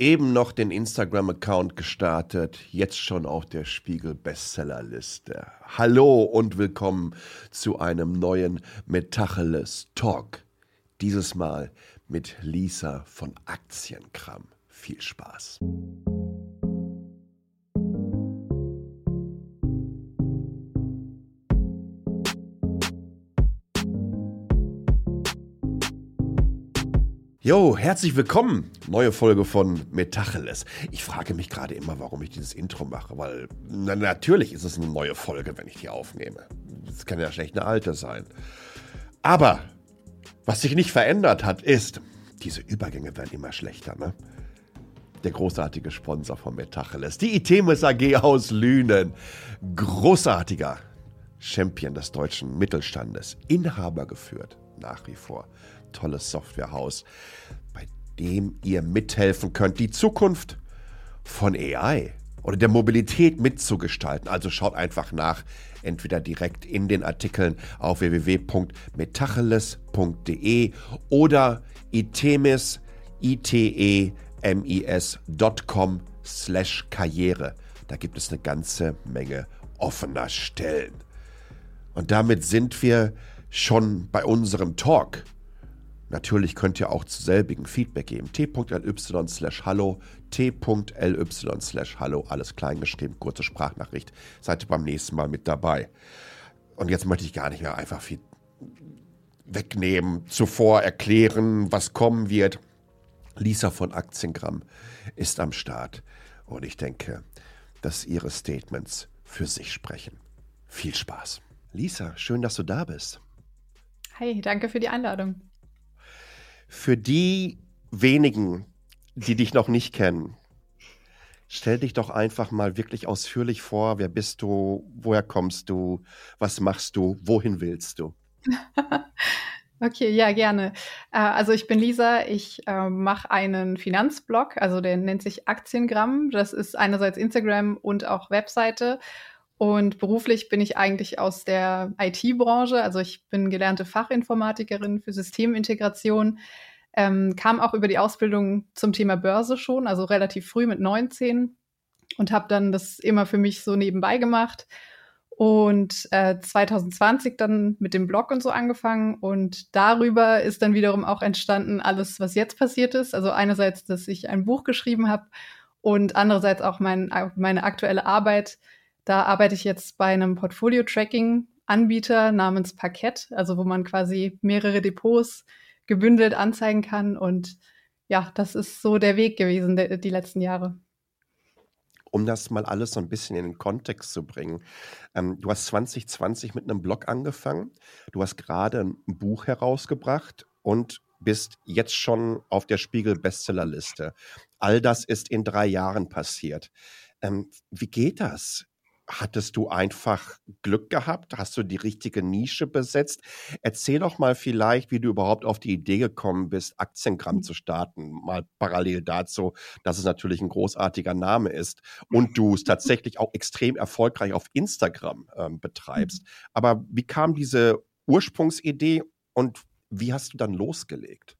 Eben noch den Instagram-Account gestartet, jetzt schon auf der Spiegel-Bestsellerliste. Hallo und willkommen zu einem neuen Metacheles Talk. Dieses Mal mit Lisa von Aktienkram. Viel Spaß. Jo, herzlich willkommen. Neue Folge von Metacheles. Ich frage mich gerade immer, warum ich dieses Intro mache, weil na, natürlich ist es eine neue Folge, wenn ich die aufnehme. Es kann ja schlecht eine alte sein. Aber was sich nicht verändert hat, ist, diese Übergänge werden immer schlechter, ne? Der großartige Sponsor von Metacheles, die Itemis AG aus Lünen. Großartiger Champion des deutschen Mittelstandes. Inhaber geführt, nach wie vor tolles Softwarehaus, bei dem ihr mithelfen könnt, die Zukunft von AI oder der Mobilität mitzugestalten. Also schaut einfach nach, entweder direkt in den Artikeln auf www.metacheles.de oder itemis, itemis.com slash Karriere. Da gibt es eine ganze Menge offener Stellen. Und damit sind wir schon bei unserem Talk Natürlich könnt ihr auch zu selbigen Feedback geben. t.ly slash hallo, t.ly slash hallo, alles klein kurze Sprachnachricht. Seid ihr beim nächsten Mal mit dabei. Und jetzt möchte ich gar nicht mehr einfach viel wegnehmen, zuvor erklären, was kommen wird. Lisa von Aktiengramm ist am Start. Und ich denke, dass ihre Statements für sich sprechen. Viel Spaß. Lisa, schön, dass du da bist. Hi, danke für die Einladung. Für die wenigen, die dich noch nicht kennen, stell dich doch einfach mal wirklich ausführlich vor. Wer bist du? Woher kommst du? Was machst du? Wohin willst du? Okay, ja, gerne. Äh, also ich bin Lisa, ich äh, mache einen Finanzblog, also der nennt sich Aktiengramm. Das ist einerseits Instagram und auch Webseite. Und beruflich bin ich eigentlich aus der IT-Branche. Also ich bin gelernte Fachinformatikerin für Systemintegration, ähm, kam auch über die Ausbildung zum Thema Börse schon, also relativ früh mit 19 und habe dann das immer für mich so nebenbei gemacht. Und äh, 2020 dann mit dem Blog und so angefangen. Und darüber ist dann wiederum auch entstanden alles, was jetzt passiert ist. Also einerseits, dass ich ein Buch geschrieben habe und andererseits auch mein, meine aktuelle Arbeit da arbeite ich jetzt bei einem Portfolio-Tracking-Anbieter namens Parkett, also wo man quasi mehrere Depots gebündelt anzeigen kann. Und ja, das ist so der Weg gewesen der, die letzten Jahre. Um das mal alles so ein bisschen in den Kontext zu bringen. Ähm, du hast 2020 mit einem Blog angefangen. Du hast gerade ein Buch herausgebracht und bist jetzt schon auf der Spiegel-Bestsellerliste. All das ist in drei Jahren passiert. Ähm, wie geht das? Hattest du einfach Glück gehabt? Hast du die richtige Nische besetzt? Erzähl doch mal vielleicht, wie du überhaupt auf die Idee gekommen bist, Aktiengramm mhm. zu starten. Mal parallel dazu, dass es natürlich ein großartiger Name ist und du es tatsächlich auch extrem erfolgreich auf Instagram ähm, betreibst. Mhm. Aber wie kam diese Ursprungsidee und wie hast du dann losgelegt?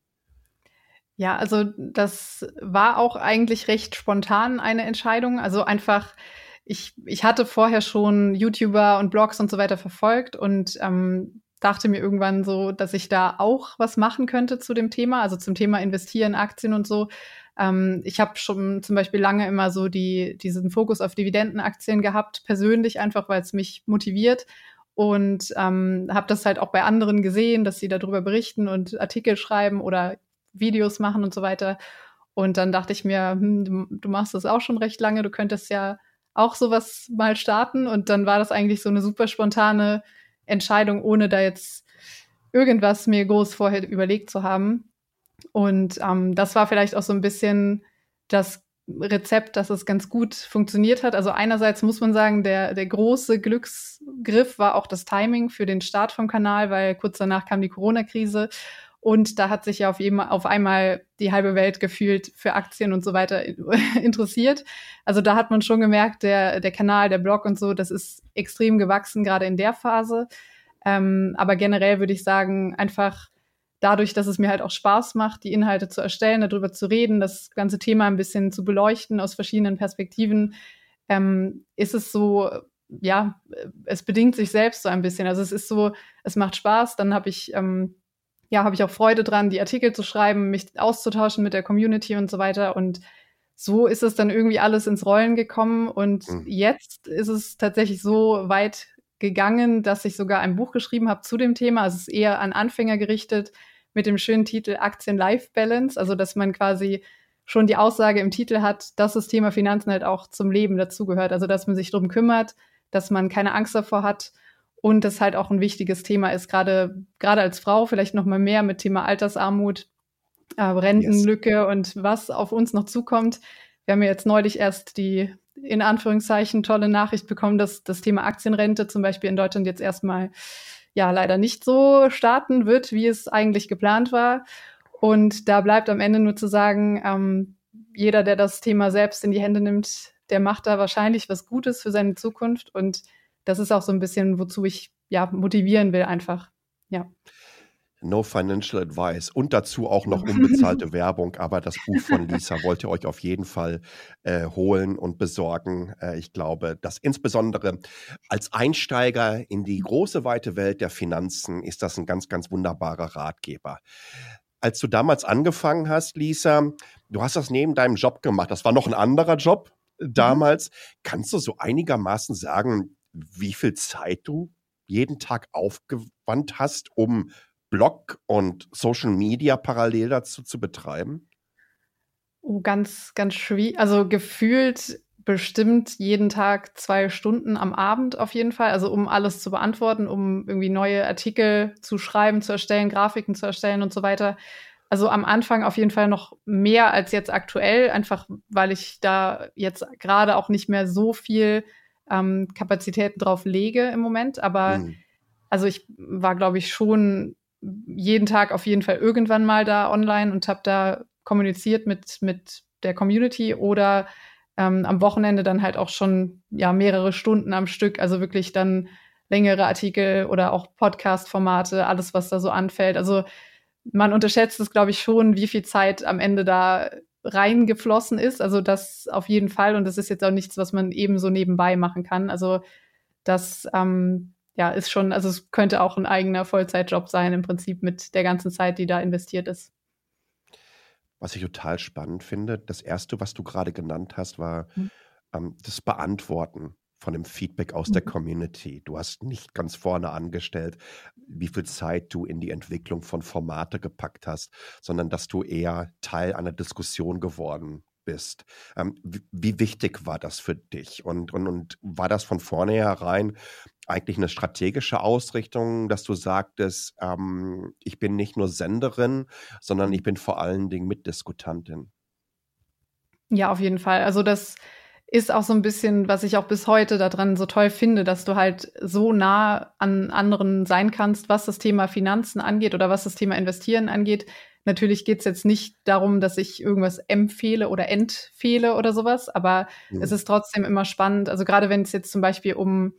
Ja, also das war auch eigentlich recht spontan eine Entscheidung. Also einfach ich, ich hatte vorher schon YouTuber und Blogs und so weiter verfolgt und ähm, dachte mir irgendwann so, dass ich da auch was machen könnte zu dem Thema, also zum Thema Investieren, Aktien und so. Ähm, ich habe schon zum Beispiel lange immer so die, diesen Fokus auf Dividendenaktien gehabt, persönlich einfach, weil es mich motiviert und ähm, habe das halt auch bei anderen gesehen, dass sie darüber berichten und Artikel schreiben oder Videos machen und so weiter. Und dann dachte ich mir, hm, du, du machst das auch schon recht lange, du könntest ja auch sowas mal starten. Und dann war das eigentlich so eine super spontane Entscheidung, ohne da jetzt irgendwas mir groß vorher überlegt zu haben. Und ähm, das war vielleicht auch so ein bisschen das Rezept, dass es ganz gut funktioniert hat. Also einerseits muss man sagen, der, der große Glücksgriff war auch das Timing für den Start vom Kanal, weil kurz danach kam die Corona-Krise und da hat sich ja auf, jeden, auf einmal die halbe Welt gefühlt für Aktien und so weiter interessiert. Also da hat man schon gemerkt, der, der Kanal, der Blog und so, das ist extrem gewachsen, gerade in der Phase. Ähm, aber generell würde ich sagen, einfach dadurch, dass es mir halt auch Spaß macht, die Inhalte zu erstellen, darüber zu reden, das ganze Thema ein bisschen zu beleuchten aus verschiedenen Perspektiven, ähm, ist es so, ja, es bedingt sich selbst so ein bisschen. Also es ist so, es macht Spaß, dann habe ich, ähm, ja, habe ich auch Freude dran, die Artikel zu schreiben, mich auszutauschen mit der Community und so weiter. Und so ist es dann irgendwie alles ins Rollen gekommen. Und mhm. jetzt ist es tatsächlich so weit gegangen, dass ich sogar ein Buch geschrieben habe zu dem Thema. Also es ist eher an Anfänger gerichtet mit dem schönen Titel Aktien-Life-Balance. Also dass man quasi schon die Aussage im Titel hat, dass das Thema Finanzen halt auch zum Leben dazugehört. Also dass man sich darum kümmert, dass man keine Angst davor hat und das halt auch ein wichtiges Thema ist, gerade gerade als Frau vielleicht noch mal mehr mit Thema Altersarmut, äh, Rentenlücke yes. und was auf uns noch zukommt. Wir haben ja jetzt neulich erst die in Anführungszeichen tolle Nachricht bekommen, dass das Thema Aktienrente zum Beispiel in Deutschland jetzt erstmal ja leider nicht so starten wird, wie es eigentlich geplant war. Und da bleibt am Ende nur zu sagen, ähm, jeder, der das Thema selbst in die Hände nimmt, der macht da wahrscheinlich was Gutes für seine Zukunft. Und das ist auch so ein bisschen, wozu ich ja motivieren will, einfach. Ja. No Financial Advice und dazu auch noch unbezahlte Werbung. Aber das Buch von Lisa wollt ihr euch auf jeden Fall äh, holen und besorgen. Äh, ich glaube, dass insbesondere als Einsteiger in die große, weite Welt der Finanzen ist das ein ganz, ganz wunderbarer Ratgeber. Als du damals angefangen hast, Lisa, du hast das neben deinem Job gemacht. Das war noch ein anderer Job mhm. damals. Kannst du so einigermaßen sagen, wie viel Zeit du jeden Tag aufgewandt hast, um Blog und Social Media parallel dazu zu betreiben? Oh, ganz, ganz schwierig. Also gefühlt bestimmt jeden Tag zwei Stunden am Abend auf jeden Fall. Also um alles zu beantworten, um irgendwie neue Artikel zu schreiben, zu erstellen, Grafiken zu erstellen und so weiter. Also am Anfang auf jeden Fall noch mehr als jetzt aktuell, einfach weil ich da jetzt gerade auch nicht mehr so viel ähm, Kapazitäten drauf lege im Moment. Aber mhm. also ich war, glaube ich, schon jeden Tag auf jeden Fall irgendwann mal da online und habe da kommuniziert mit, mit der Community oder ähm, am Wochenende dann halt auch schon ja mehrere Stunden am Stück, also wirklich dann längere Artikel oder auch Podcast-Formate, alles, was da so anfällt. Also man unterschätzt es, glaube ich, schon, wie viel Zeit am Ende da reingeflossen ist. Also das auf jeden Fall. Und das ist jetzt auch nichts, was man eben so nebenbei machen kann. Also das ähm, ja, ist schon, also es könnte auch ein eigener Vollzeitjob sein, im Prinzip mit der ganzen Zeit, die da investiert ist. Was ich total spannend finde, das erste, was du gerade genannt hast, war mhm. ähm, das Beantworten von dem Feedback aus mhm. der Community. Du hast nicht ganz vorne angestellt, wie viel Zeit du in die Entwicklung von Formate gepackt hast, sondern dass du eher Teil einer Diskussion geworden bist. Ähm, wie, wie, wichtig war das für dich? Und, und, und war das von vornherein eigentlich eine strategische Ausrichtung, dass du sagtest, ähm, ich bin nicht nur Senderin, sondern ich bin vor allen Dingen Mitdiskutantin? Ja, auf jeden Fall. Also das ist auch so ein bisschen, was ich auch bis heute daran so toll finde, dass du halt so nah an anderen sein kannst, was das Thema Finanzen angeht oder was das Thema Investieren angeht. Natürlich geht's jetzt nicht darum, dass ich irgendwas empfehle oder entfehle oder sowas, aber mhm. es ist trotzdem immer spannend. Also gerade wenn es jetzt zum Beispiel um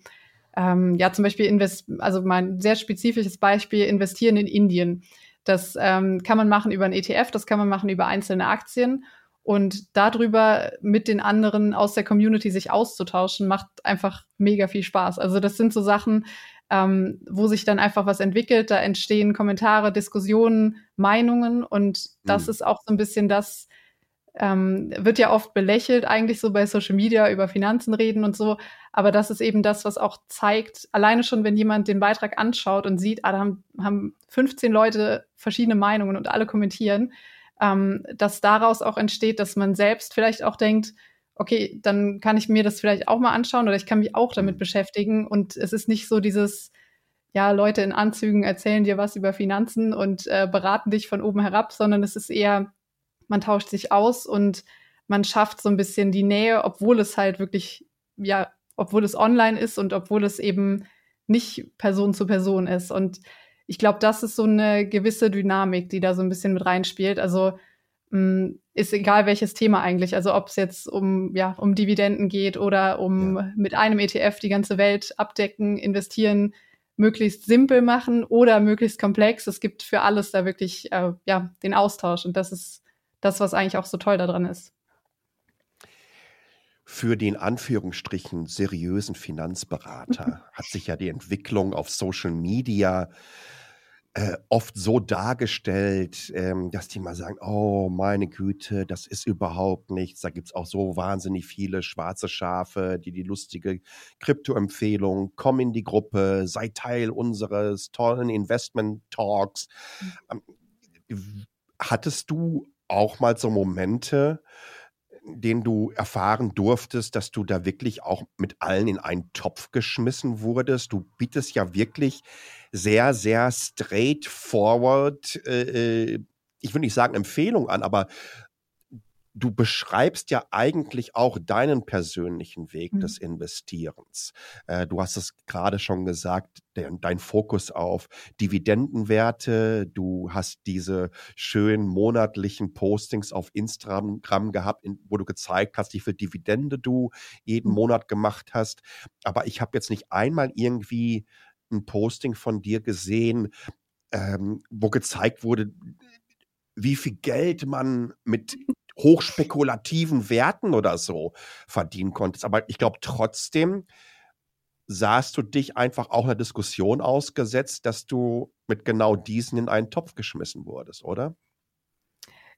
ähm, ja zum Beispiel invest also mein sehr spezifisches Beispiel investieren in Indien. Das ähm, kann man machen über ein ETF, das kann man machen über einzelne Aktien und darüber mit den anderen aus der Community sich auszutauschen, macht einfach mega viel Spaß. Also das sind so Sachen, ähm, wo sich dann einfach was entwickelt. Da entstehen Kommentare, Diskussionen, Meinungen. Und das mhm. ist auch so ein bisschen das, ähm, wird ja oft belächelt, eigentlich so bei Social Media über Finanzen reden und so. Aber das ist eben das, was auch zeigt, alleine schon, wenn jemand den Beitrag anschaut und sieht, ah, da haben, haben 15 Leute verschiedene Meinungen und alle kommentieren, ähm, dass daraus auch entsteht, dass man selbst vielleicht auch denkt, okay, dann kann ich mir das vielleicht auch mal anschauen oder ich kann mich auch damit mhm. beschäftigen. Und es ist nicht so dieses, ja, Leute in Anzügen erzählen dir was über Finanzen und äh, beraten dich von oben herab, sondern es ist eher, man tauscht sich aus und man schafft so ein bisschen die Nähe, obwohl es halt wirklich, ja, obwohl es online ist und obwohl es eben nicht Person zu Person ist. Und ich glaube, das ist so eine gewisse Dynamik, die da so ein bisschen mit reinspielt. Also mh, mm, ist egal welches Thema eigentlich. Also ob es jetzt um, ja, um Dividenden geht oder um ja. mit einem ETF die ganze Welt abdecken, investieren, möglichst simpel machen oder möglichst komplex. Es gibt für alles da wirklich äh, ja den Austausch und das ist das, was eigentlich auch so toll daran ist. Für den Anführungsstrichen seriösen Finanzberater hat sich ja die Entwicklung auf Social Media äh, oft so dargestellt, ähm, dass die mal sagen, oh meine Güte, das ist überhaupt nichts. Da gibt es auch so wahnsinnig viele schwarze Schafe, die die lustige Krypto-Empfehlung, komm in die Gruppe, sei Teil unseres tollen Investment-Talks. Mhm. Ähm, hattest du auch mal so Momente, den du erfahren durftest, dass du da wirklich auch mit allen in einen Topf geschmissen wurdest. Du bietest ja wirklich sehr, sehr straightforward, äh, äh ich will nicht sagen Empfehlung an, aber du beschreibst ja eigentlich auch deinen persönlichen Weg mhm. des Investierens. Äh, du hast es gerade schon gesagt, der, dein Fokus auf Dividendenwerte. Du hast diese schönen monatlichen Postings auf Instagram gehabt, in, wo du gezeigt hast, wie viel Dividende du jeden mhm. Monat gemacht hast. Aber ich habe jetzt nicht einmal irgendwie ein Posting von dir gesehen, ähm, wo gezeigt wurde, wie viel Geld man mit hochspekulativen Werten oder so verdienen konntest. Aber ich glaube trotzdem sahst du dich einfach auch einer Diskussion ausgesetzt, dass du mit genau diesen in einen Topf geschmissen wurdest, oder?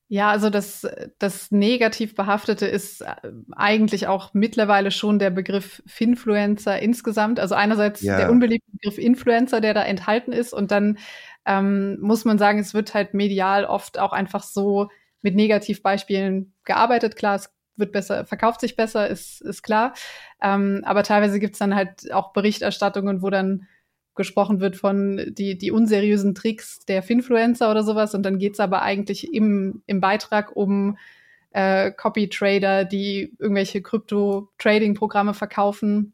Ja, also das, das negativ behaftete ist äh, eigentlich auch mittlerweile schon der Begriff Finfluencer insgesamt. Also einerseits ja. der unbeliebte Begriff Influencer, der da enthalten ist, und dann ähm, muss man sagen, es wird halt medial oft auch einfach so mit Negativbeispielen gearbeitet. Klar, es wird besser, verkauft sich besser, ist, ist klar. Ähm, aber teilweise gibt's dann halt auch Berichterstattungen, wo dann gesprochen wird von die, die unseriösen Tricks der Finfluencer oder sowas. Und dann geht's aber eigentlich im, im Beitrag um äh, Copy-Trader, die irgendwelche Krypto-Trading-Programme verkaufen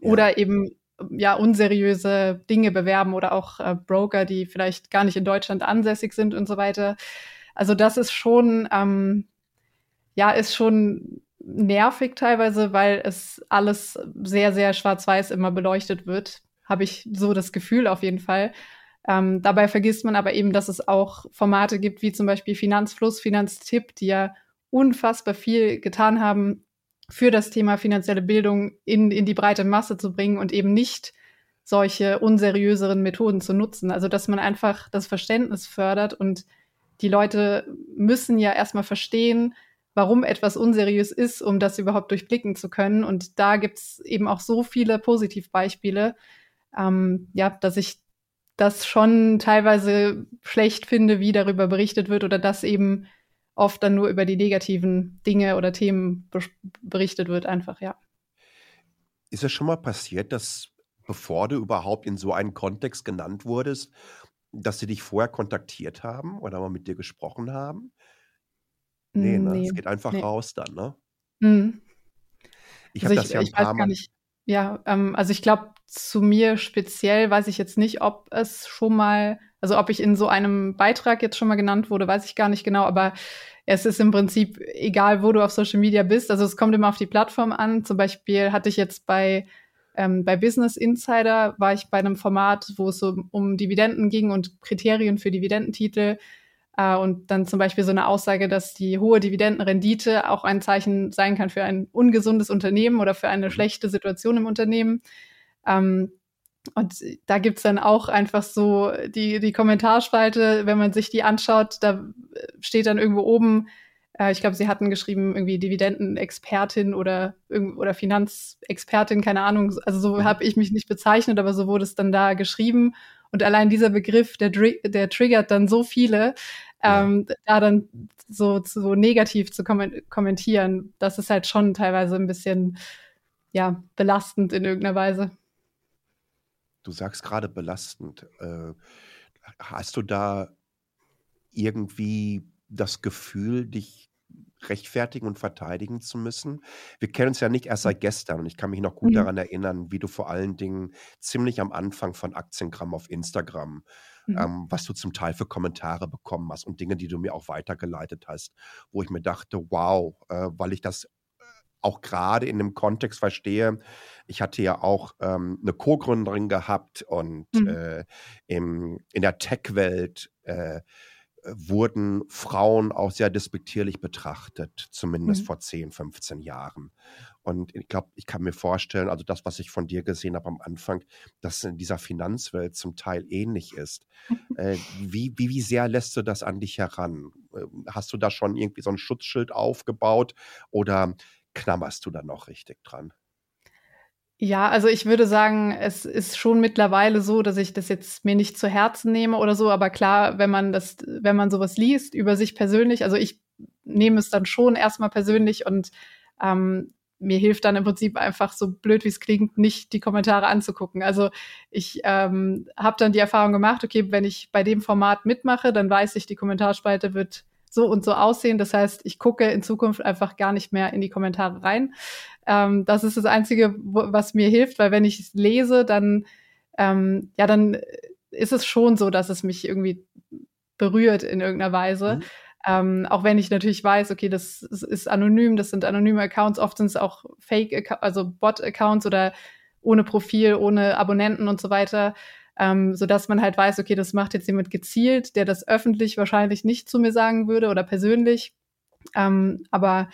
ja. oder eben ja unseriöse Dinge bewerben oder auch äh, Broker, die vielleicht gar nicht in Deutschland ansässig sind und so weiter. Also das ist schon, ähm, ja, ist schon nervig teilweise, weil es alles sehr, sehr schwarz-weiß immer beleuchtet wird. Habe ich so das Gefühl auf jeden Fall. Ähm, dabei vergisst man aber eben, dass es auch Formate gibt, wie zum Beispiel Finanzfluss, Finanztipp, die ja unfassbar viel getan haben, für das Thema finanzielle Bildung in, in die breite Masse zu bringen und eben nicht solche unseriöseren Methoden zu nutzen. Also dass man einfach das Verständnis fördert und die Leute müssen ja erstmal verstehen, warum etwas unseriös ist, um das überhaupt durchblicken zu können. Und da gibt's eben auch so viele Positivbeispiele, ähm, ja, dass ich das schon teilweise schlecht finde, wie darüber berichtet wird oder dass eben oft dann nur über die negativen Dinge oder Themen berichtet wird, einfach, ja. Ist es schon mal passiert, dass bevor du überhaupt in so einen Kontext genannt wurdest, dass sie dich vorher kontaktiert haben oder mal mit dir gesprochen haben? Nee, ne? Nee, es geht einfach nee. raus dann, ne? Mhm. Ich also habe das ja ein paar Mal. Nicht. Ja, ähm, also ich glaube, zu mir speziell weiß ich jetzt nicht, ob es schon mal, also ob ich in so einem Beitrag jetzt schon mal genannt wurde, weiß ich gar nicht genau, aber es ist im Prinzip egal, wo du auf Social Media bist. Also es kommt immer auf die Plattform an. Zum Beispiel hatte ich jetzt bei ähm, bei Business Insider war ich bei einem Format, wo es so um Dividenden ging und Kriterien für Dividendentitel. Äh, und dann zum Beispiel so eine Aussage, dass die hohe Dividendenrendite auch ein Zeichen sein kann für ein ungesundes Unternehmen oder für eine mhm. schlechte Situation im Unternehmen. Ähm, und da gibt's dann auch einfach so die, die Kommentarspalte, wenn man sich die anschaut, da steht dann irgendwo oben, äh, ich glaube, sie hatten geschrieben, irgendwie Dividendenexpertin oder, oder Finanzexpertin, keine Ahnung. Also so mhm. habe ich mich nicht bezeichnet, aber so wurde es dann da geschrieben. Und allein dieser Begriff, der, der triggert dann so viele, ja. ähm, da dann so, so negativ zu kommentieren, das ist halt schon teilweise ein bisschen, ja, belastend in irgendeiner Weise. Du sagst gerade belastend. Äh, hast du da irgendwie das Gefühl, dich rechtfertigen und verteidigen zu müssen. Wir kennen uns ja nicht erst seit gestern und ich kann mich noch gut mhm. daran erinnern, wie du vor allen Dingen ziemlich am Anfang von Aktiengramm auf Instagram, mhm. ähm, was du zum Teil für Kommentare bekommen hast und Dinge, die du mir auch weitergeleitet hast, wo ich mir dachte, wow, äh, weil ich das auch gerade in dem Kontext verstehe. Ich hatte ja auch ähm, eine Co-Gründerin gehabt und mhm. äh, im, in der Tech-Welt äh, wurden Frauen auch sehr despektierlich betrachtet, zumindest mhm. vor 10, 15 Jahren. Und ich glaube, ich kann mir vorstellen, also das, was ich von dir gesehen habe am Anfang, dass in dieser Finanzwelt zum Teil ähnlich ist. äh, wie, wie, wie sehr lässt du das an dich heran? Ähm, hast du da schon irgendwie so ein Schutzschild aufgebaut oder knabberst du da noch richtig dran? Ja, also ich würde sagen, es ist schon mittlerweile so, dass ich das jetzt mir nicht zu Herzen nehme oder so, aber klar, wenn man das, wenn man sowas liest über sich persönlich, also ich nehme es dann schon erstmal persönlich und ähm, mir hilft dann im Prinzip einfach so blöd wie es klingt, nicht die Kommentare anzugucken. Also ich ähm, habe dann die Erfahrung gemacht, okay, wenn ich bei dem Format mitmache, dann weiß ich, die Kommentarspalte wird so und so aussehen. Das heißt, ich gucke in Zukunft einfach gar nicht mehr in die Kommentare rein. Ähm, das ist das Einzige, wo, was mir hilft, weil wenn ich es lese, dann ähm, ja, dann ist es schon so, dass es mich irgendwie berührt in irgendeiner Weise. Mhm. Ähm, auch wenn ich natürlich weiß, okay, das ist anonym, das sind anonyme Accounts, oft sind es auch Fake, also Bot-Accounts oder ohne Profil, ohne Abonnenten und so weiter ähm, sodass man halt weiß, okay, das macht jetzt jemand gezielt, der das öffentlich wahrscheinlich nicht zu mir sagen würde oder persönlich. Ähm, aber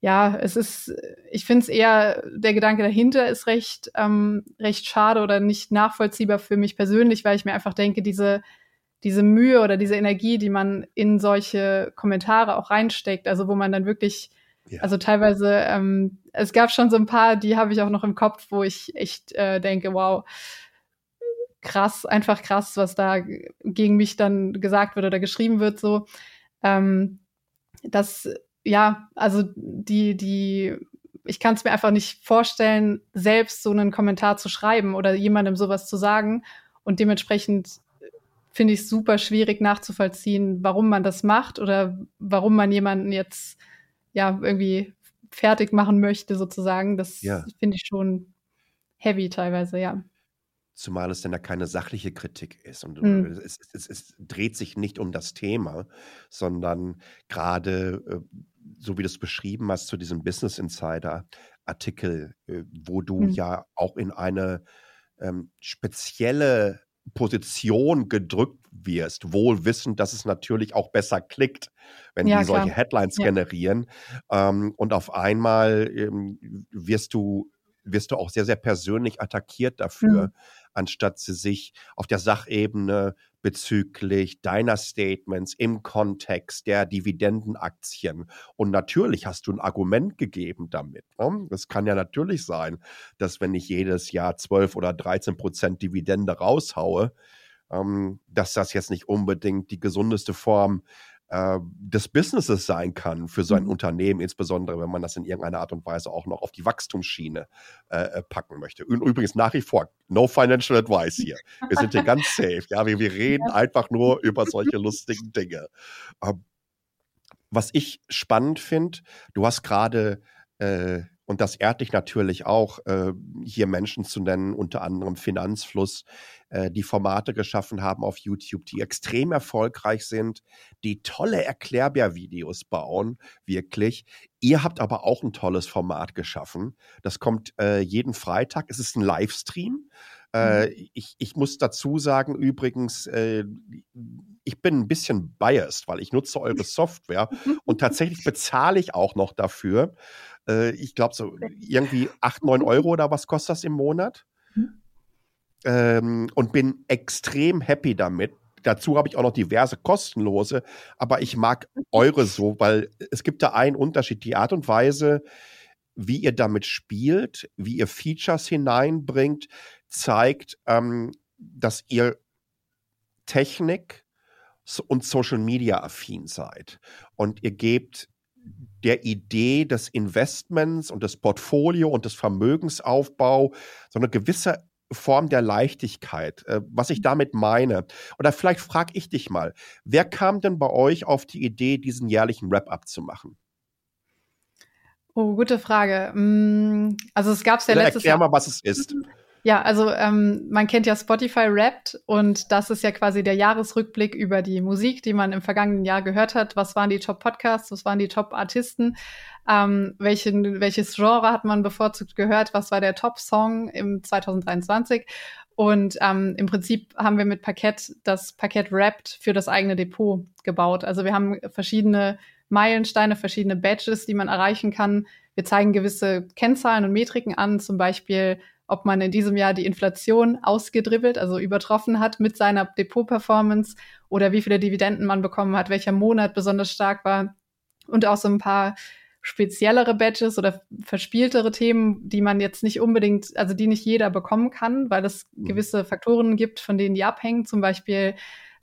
ja, es ist, ich finde es eher, der Gedanke dahinter ist recht, ähm, recht schade oder nicht nachvollziehbar für mich persönlich, weil ich mir einfach denke, diese, diese Mühe oder diese Energie, die man in solche Kommentare auch reinsteckt, also wo man dann wirklich, ja. also teilweise, ähm, es gab schon so ein paar, die habe ich auch noch im Kopf, wo ich echt äh, denke, wow, krass, einfach krass, was da gegen mich dann gesagt wird oder geschrieben wird, so. Ähm, das, ja, also die, die, ich kann es mir einfach nicht vorstellen, selbst so einen Kommentar zu schreiben oder jemandem sowas zu sagen. Und dementsprechend finde ich es super schwierig nachzuvollziehen, warum man das macht oder warum man jemanden jetzt ja irgendwie fertig machen möchte, sozusagen. Das ja. finde ich schon heavy teilweise, ja. Zumal es dann ja keine sachliche Kritik ist. Und mhm. es, es, es, dreht sich nicht um das Thema, sondern gerade, äh, so wie du es beschrieben hast, zu diesem Business Insider-Artikel, äh, wo du mhm. ja auch in eine ähm, spezielle Position gedrückt wirst, wohl wissend, dass es natürlich auch besser klickt, wenn ja, die solche klar. Headlines ja. generieren. Ähm, und auf einmal ähm, wirst du wirst du auch sehr, sehr persönlich attackiert dafür, mhm. Anstatt sie sich auf der Sachebene bezüglich deiner Statements im Kontext der Dividendenaktien. Und natürlich hast du ein Argument gegeben damit. Ne? Es kann ja natürlich sein, dass wenn ich jedes Jahr 12 oder 13 Prozent Dividende raushaue, ähm, dass das jetzt nicht unbedingt die gesundeste Form äh, des Businesses sein kann für so ein mhm. Unternehmen, insbesondere wenn man das in irgendeiner Art und Weise auch noch auf die Wachstumsschiene äh, äh packen möchte. Und übrigens nach wie vor, no financial advice hier. Wir sind hier ganz safe. Ja, wir, wir reden einfach nur über solche lustigen Dinge. Ähm, was ich spannend finde, du hast gerade äh, und das ehrt dich natürlich auch, äh, hier Menschen zu nennen, unter anderem Finanzfluss, äh, die Formate geschaffen haben auf YouTube, die extrem erfolgreich sind, die tolle Erklärbär-Videos bauen, wirklich. Ihr habt aber auch ein tolles Format geschaffen. Das kommt äh, jeden Freitag. Es ist ein Livestream. Äh, mhm. ich, ich, muss dazu sagen, übrigens, äh, ich bin ein bisschen biased, weil ich nutze eure Software und tatsächlich bezahle ich auch noch dafür. Äh, ich glaube, so irgendwie 8, 9 Euro oder was kostet das im Monat? Mhm. Ähm, und bin extrem happy damit. Dazu habe ich auch noch diverse kostenlose, aber ich mag eure so, weil es gibt da einen Unterschied. Die Art und Weise, wie ihr damit spielt, wie ihr Features hineinbringt, zeigt, ähm, dass ihr Technik und Social Media affin seid. Und ihr gebt der Idee des Investments und des Portfolio und des Vermögensaufbau so eine gewisse Form der Leichtigkeit. Äh, was ich damit meine, oder vielleicht frage ich dich mal, wer kam denn bei euch auf die Idee, diesen jährlichen Wrap-up zu machen? Oh, gute Frage. Mm, also es gab es ja Oder letztes erklär Jahr. mal, was es ist. Ja, also ähm, man kennt ja Spotify Wrapped und das ist ja quasi der Jahresrückblick über die Musik, die man im vergangenen Jahr gehört hat. Was waren die Top-Podcasts, was waren die Top-Artisten, ähm, welchen, welches Genre hat man bevorzugt gehört, was war der Top-Song im 2023 und ähm, im Prinzip haben wir mit Parkett das Parkett Wrapped für das eigene Depot gebaut. Also wir haben verschiedene Meilensteine, verschiedene Badges, die man erreichen kann. Wir zeigen gewisse Kennzahlen und Metriken an, zum Beispiel ob man in diesem Jahr die Inflation ausgedribbelt, also übertroffen hat mit seiner Depot-Performance oder wie viele Dividenden man bekommen hat, welcher Monat besonders stark war und auch so ein paar speziellere Badges oder verspieltere Themen, die man jetzt nicht unbedingt, also die nicht jeder bekommen kann, weil es mhm. gewisse Faktoren gibt, von denen die abhängen. Zum Beispiel,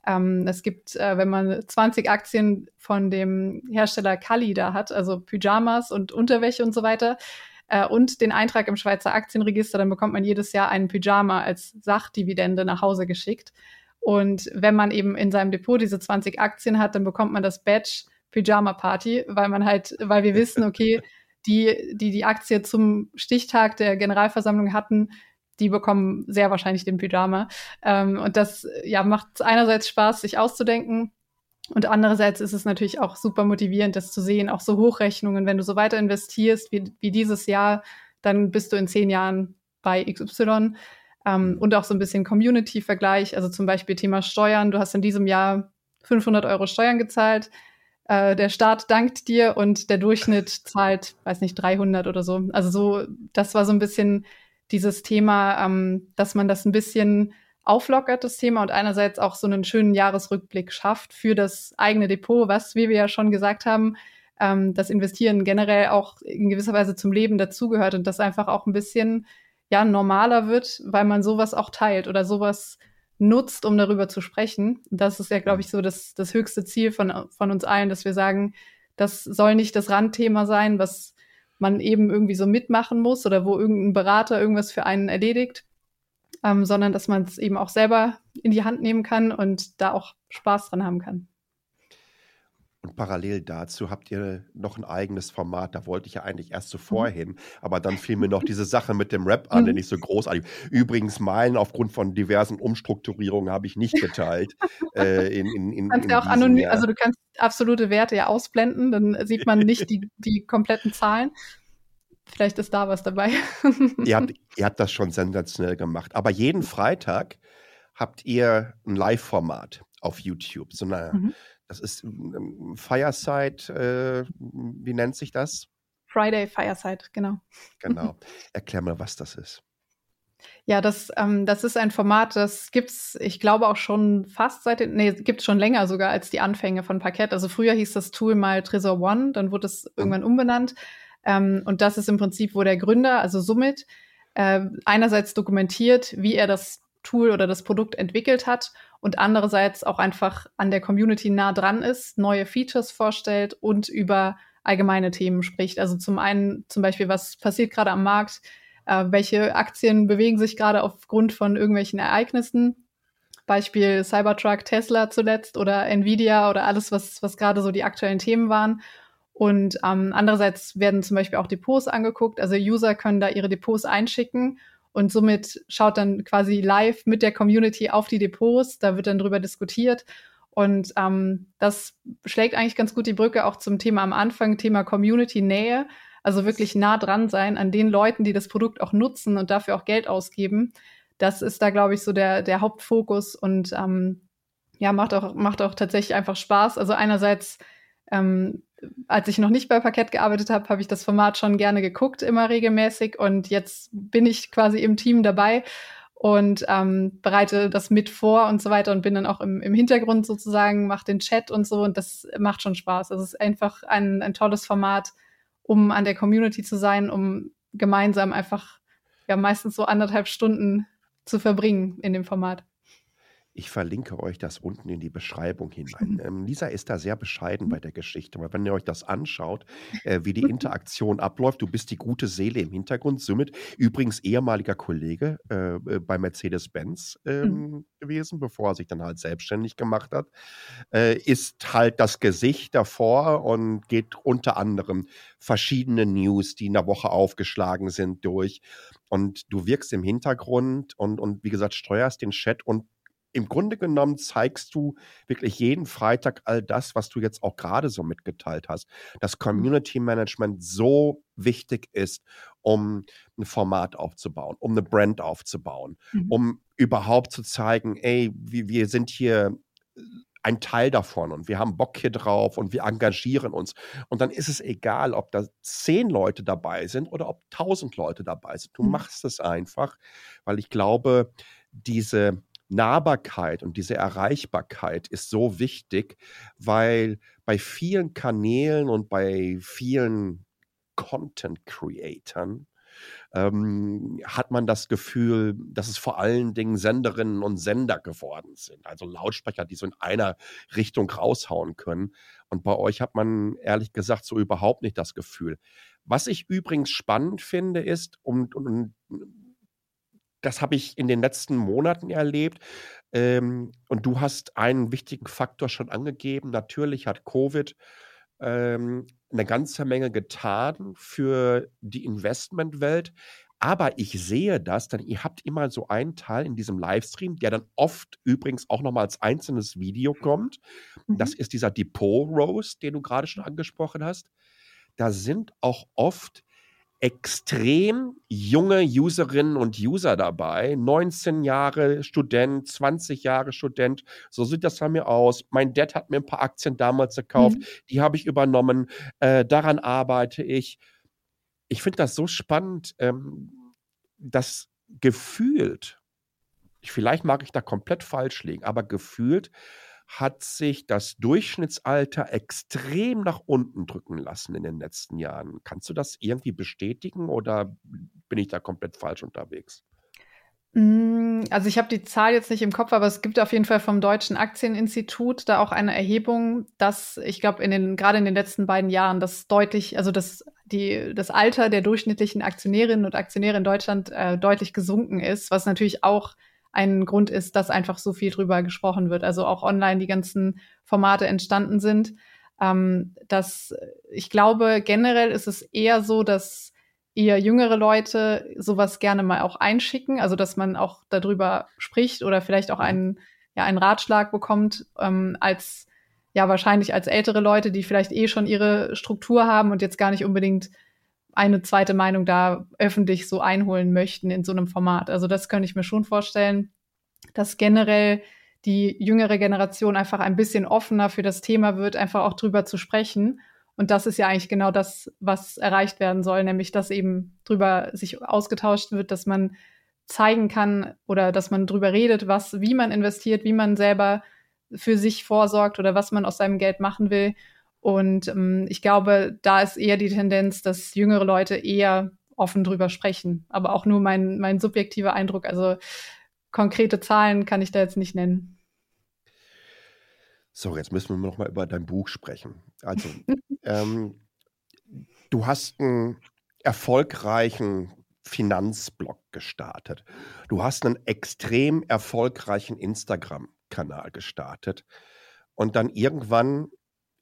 ähm, es gibt, äh, wenn man 20 Aktien von dem Hersteller Kali da hat, also Pyjamas und Unterwäsche und so weiter, äh, und den Eintrag im Schweizer Aktienregister, dann bekommt man jedes Jahr einen Pyjama als Sachdividende nach Hause geschickt. Und wenn man eben in seinem Depot diese 20 Aktien hat, dann bekommt man das Badge Pyjama Party, weil man halt, weil wir wissen, okay, die, die die Aktie zum Stichtag der Generalversammlung hatten, die bekommen sehr wahrscheinlich den Pyjama. Ähm, und das ja macht einerseits Spaß, sich auszudenken, und andererseits ist es natürlich auch super motivierend, das zu sehen, auch so Hochrechnungen, wenn du so weiter investierst wie, wie dieses Jahr, dann bist du in zehn Jahren bei XY. Ähm, mhm. und auch so ein bisschen Community-Vergleich, also zum Beispiel Thema Steuern. Du hast in diesem Jahr 500 Euro Steuern gezahlt. Äh, der Staat dankt dir und der Durchschnitt zahlt, weiß nicht, 300 oder so. Also so, das war so ein bisschen dieses Thema, ähm, dass man das ein bisschen auflockert, das Thema, und einerseits auch so einen schönen Jahresrückblick schafft für das eigene Depot, was, wie wir ja schon gesagt haben, ähm, das Investieren generell auch in gewisser Weise zum Leben dazugehört und das einfach auch ein bisschen ja normaler wird, weil man sowas auch teilt oder sowas nutzt, um darüber zu sprechen. Das ist ja, glaube ich, so das, das höchste Ziel von, von uns allen, dass wir sagen, das soll nicht das Randthema sein, was man eben irgendwie so mitmachen muss oder wo irgendein Berater irgendwas für einen erledigt, ähm, sondern dass man es eben auch selber in die Hand nehmen kann und da auch Spaß dran haben kann. Und parallel dazu habt ihr noch ein eigenes Format. Da wollte ich ja eigentlich erst zuvor mhm. hin, aber dann fiel mir noch diese Sache mit dem Rap an, mhm. der nicht so großartig. Übrigens, Meilen aufgrund von diversen Umstrukturierungen habe ich nicht geteilt. äh, in, in, in, kannst ja auch anonym, also du kannst absolute Werte ja ausblenden, dann sieht man nicht die, die kompletten Zahlen. Vielleicht ist da was dabei. ihr, habt, ihr habt das schon sensationell gemacht. Aber jeden Freitag habt ihr ein Live-Format auf YouTube. So eine, mhm. Das ist ähm, Fireside, äh, wie nennt sich das? Friday Fireside, genau. Genau. Erklär mal, was das ist. Ja, das, ähm, das ist ein Format, das gibt's, ich glaube auch schon fast seit den, nee, gibt's schon länger sogar als die Anfänge von Parkett. Also früher hieß das Tool mal Tresor One, dann wurde es mhm. irgendwann umbenannt. Ähm, und das ist im Prinzip, wo der Gründer, also Summit, äh, einerseits dokumentiert, wie er das Tool oder das Produkt entwickelt hat und andererseits auch einfach an der Community nah dran ist, neue Features vorstellt und über allgemeine Themen spricht. Also zum einen zum Beispiel, was passiert gerade am Markt, äh, welche Aktien bewegen sich gerade aufgrund von irgendwelchen Ereignissen. Beispiel Cybertruck, Tesla zuletzt oder Nvidia oder alles, was, was gerade so die aktuellen Themen waren. Und ähm, andererseits werden zum Beispiel auch Depots angeguckt. Also User können da ihre Depots einschicken und somit schaut dann quasi live mit der Community auf die Depots. Da wird dann drüber diskutiert. Und ähm, das schlägt eigentlich ganz gut die Brücke auch zum Thema am Anfang, Thema Community-Nähe. Also wirklich nah dran sein an den Leuten, die das Produkt auch nutzen und dafür auch Geld ausgeben. Das ist da, glaube ich, so der, der Hauptfokus und ähm, ja, macht auch, macht auch tatsächlich einfach Spaß. Also einerseits ähm, als ich noch nicht bei Parkett gearbeitet habe, habe ich das Format schon gerne geguckt, immer regelmäßig. Und jetzt bin ich quasi im Team dabei und ähm, bereite das mit vor und so weiter und bin dann auch im, im Hintergrund sozusagen, mache den Chat und so und das macht schon Spaß. Also es ist einfach ein, ein tolles Format, um an der Community zu sein, um gemeinsam einfach ja meistens so anderthalb Stunden zu verbringen in dem Format. Ich verlinke euch das unten in die Beschreibung hinein. Ähm, Lisa ist da sehr bescheiden bei der Geschichte, weil wenn ihr euch das anschaut, äh, wie die Interaktion abläuft, du bist die gute Seele im Hintergrund, somit übrigens ehemaliger Kollege äh, äh bei Mercedes-Benz ähm, mhm. gewesen, bevor er sich dann halt selbstständig gemacht hat, äh, ist halt das Gesicht davor und geht unter anderem verschiedene News, die in der Woche aufgeschlagen sind, durch. Und du wirkst im Hintergrund und, und wie gesagt, steuerst den Chat und im Grunde genommen zeigst du wirklich jeden Freitag all das, was du jetzt auch gerade so mitgeteilt hast, dass mhm. Community Management so wichtig ist, um ein Format aufzubauen, um eine Brand aufzubauen, mhm. um überhaupt zu zeigen, ey, wir, wir sind hier ein Teil davon und wir haben Bock hier drauf und wir engagieren uns. Und dann ist es egal, ob da zehn Leute dabei sind oder ob tausend Leute dabei sind. Du mhm. machst es einfach, weil ich glaube, diese Nahbarkeit und diese Erreichbarkeit ist so wichtig, weil bei vielen Kanälen und bei vielen Content-Creatern ähm, hat man das Gefühl, dass es vor allen Dingen Senderinnen und Sender geworden sind. Also Lautsprecher, die so in einer Richtung raushauen können. Und bei euch hat man ehrlich gesagt so überhaupt nicht das Gefühl. Was ich übrigens spannend finde, ist, und, und das habe ich in den letzten Monaten erlebt. Ähm, und du hast einen wichtigen Faktor schon angegeben. Natürlich hat Covid ähm, eine ganze Menge getan für die Investmentwelt. Aber ich sehe das, denn ihr habt immer so einen Teil in diesem Livestream, der dann oft übrigens auch nochmal als einzelnes Video kommt. Mhm. Das ist dieser Depot Roast, den du gerade schon angesprochen hast. Da sind auch oft extrem junge Userinnen und User dabei. 19 Jahre Student, 20 Jahre Student. So sieht das bei mir aus. Mein Dad hat mir ein paar Aktien damals gekauft. Mhm. Die habe ich übernommen. Äh, daran arbeite ich. Ich finde das so spannend, ähm, dass gefühlt, vielleicht mag ich da komplett falsch liegen, aber gefühlt hat sich das Durchschnittsalter extrem nach unten drücken lassen in den letzten Jahren. Kannst du das irgendwie bestätigen oder bin ich da komplett falsch unterwegs? Mm, also ich habe die Zahl jetzt nicht im Kopf, aber es gibt auf jeden Fall vom Deutschen Aktieninstitut da auch eine Erhebung, dass ich glaube in den gerade in den letzten beiden Jahren das deutlich, also das die das Alter der durchschnittlichen Aktionärinnen und Aktionäre in Deutschland äh, deutlich gesunken ist, was natürlich auch ein Grund ist, dass einfach so viel drüber gesprochen wird. Also auch online die ganzen Formate entstanden sind. Ähm, dass ich glaube, generell ist es eher so, dass eher jüngere Leute sowas gerne mal auch einschicken, also dass man auch darüber spricht oder vielleicht auch einen, ja, einen Ratschlag bekommt, ähm, als ja wahrscheinlich als ältere Leute, die vielleicht eh schon ihre Struktur haben und jetzt gar nicht unbedingt eine zweite Meinung da öffentlich so einholen möchten in so einem Format. Also das könnte ich mir schon vorstellen, dass generell die jüngere Generation einfach ein bisschen offener für das Thema wird, einfach auch drüber zu sprechen. Und das ist ja eigentlich genau das, was erreicht werden soll, nämlich dass eben drüber sich ausgetauscht wird, dass man zeigen kann oder dass man drüber redet, was, wie man investiert, wie man selber für sich vorsorgt oder was man aus seinem Geld machen will und ähm, ich glaube, da ist eher die Tendenz, dass jüngere Leute eher offen drüber sprechen. Aber auch nur mein, mein subjektiver Eindruck. Also konkrete Zahlen kann ich da jetzt nicht nennen. So, jetzt müssen wir noch mal über dein Buch sprechen. Also, ähm, du hast einen erfolgreichen Finanzblog gestartet. Du hast einen extrem erfolgreichen Instagram-Kanal gestartet. Und dann irgendwann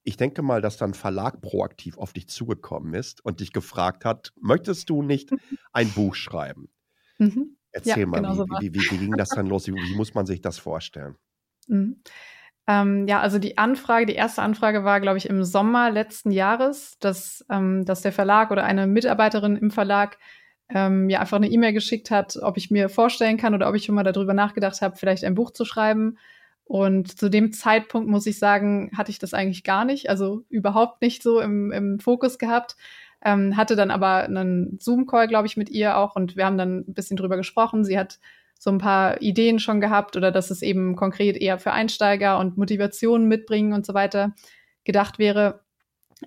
ich denke mal, dass dann Verlag proaktiv auf dich zugekommen ist und dich gefragt hat, möchtest du nicht ein Buch schreiben? Mhm. Erzähl ja, mal, genau wie, so wie, wie, wie, ging das dann los? Wie, wie muss man sich das vorstellen? Mhm. Ähm, ja, also die Anfrage, die erste Anfrage war, glaube ich, im Sommer letzten Jahres, dass, ähm, dass der Verlag oder eine Mitarbeiterin im Verlag ähm, ja einfach eine E-Mail geschickt hat, ob ich mir vorstellen kann oder ob ich schon mal darüber nachgedacht habe, vielleicht ein Buch zu schreiben. Und zu dem Zeitpunkt muss ich sagen, hatte ich das eigentlich gar nicht, also überhaupt nicht so im, im Fokus gehabt. Ähm, hatte dann aber einen Zoom-Call, glaube ich, mit ihr auch und wir haben dann ein bisschen drüber gesprochen. Sie hat so ein paar Ideen schon gehabt oder dass es eben konkret eher für Einsteiger und Motivationen mitbringen und so weiter gedacht wäre.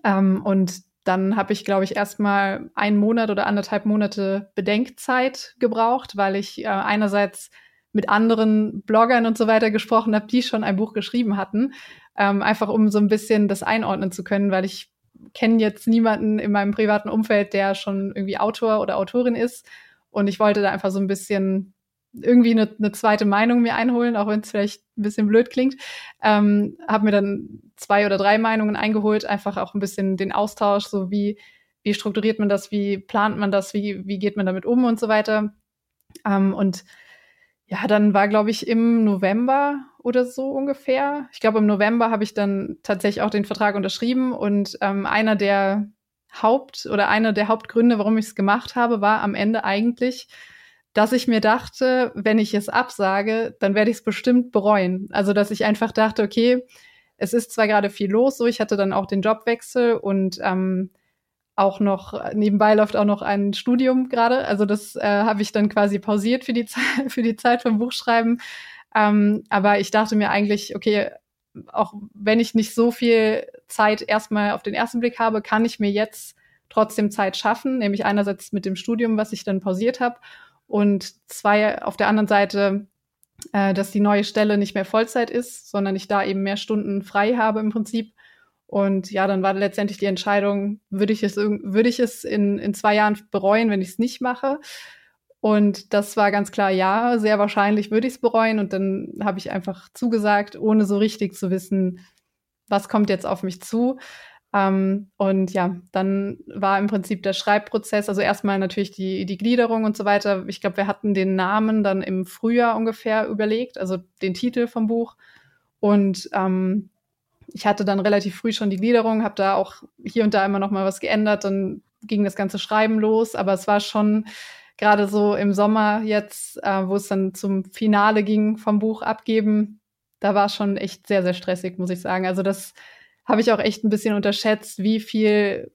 Ähm, und dann habe ich, glaube ich, erstmal einen Monat oder anderthalb Monate Bedenkzeit gebraucht, weil ich äh, einerseits mit anderen Bloggern und so weiter gesprochen habe, die schon ein Buch geschrieben hatten, ähm, einfach um so ein bisschen das einordnen zu können, weil ich kenne jetzt niemanden in meinem privaten Umfeld, der schon irgendwie Autor oder Autorin ist. Und ich wollte da einfach so ein bisschen irgendwie eine, eine zweite Meinung mir einholen, auch wenn es vielleicht ein bisschen blöd klingt. Ähm, habe mir dann zwei oder drei Meinungen eingeholt, einfach auch ein bisschen den Austausch, so wie, wie strukturiert man das, wie plant man das, wie, wie geht man damit um und so weiter. Ähm, und ja, dann war, glaube ich, im November oder so ungefähr. Ich glaube, im November habe ich dann tatsächlich auch den Vertrag unterschrieben und ähm, einer der Haupt- oder einer der Hauptgründe, warum ich es gemacht habe, war am Ende eigentlich, dass ich mir dachte, wenn ich es absage, dann werde ich es bestimmt bereuen. Also, dass ich einfach dachte, okay, es ist zwar gerade viel los, so ich hatte dann auch den Jobwechsel und ähm, auch noch nebenbei läuft auch noch ein Studium gerade. Also das äh, habe ich dann quasi pausiert für die Zeit für die Zeit vom Buchschreiben. Ähm, aber ich dachte mir eigentlich, okay, auch wenn ich nicht so viel Zeit erstmal auf den ersten Blick habe, kann ich mir jetzt trotzdem Zeit schaffen, nämlich einerseits mit dem Studium, was ich dann pausiert habe, und zwei auf der anderen Seite, äh, dass die neue Stelle nicht mehr Vollzeit ist, sondern ich da eben mehr Stunden frei habe im Prinzip. Und ja, dann war letztendlich die Entscheidung, würde ich es, würde ich es in, in zwei Jahren bereuen, wenn ich es nicht mache? Und das war ganz klar, ja, sehr wahrscheinlich würde ich es bereuen. Und dann habe ich einfach zugesagt, ohne so richtig zu wissen, was kommt jetzt auf mich zu. Ähm, und ja, dann war im Prinzip der Schreibprozess, also erstmal natürlich die, die Gliederung und so weiter. Ich glaube, wir hatten den Namen dann im Frühjahr ungefähr überlegt, also den Titel vom Buch. Und ähm, ich hatte dann relativ früh schon die Gliederung, habe da auch hier und da immer noch mal was geändert, dann ging das ganze Schreiben los, aber es war schon gerade so im Sommer jetzt, äh, wo es dann zum Finale ging vom Buch abgeben, da war schon echt sehr, sehr stressig, muss ich sagen. Also das habe ich auch echt ein bisschen unterschätzt, wie viel,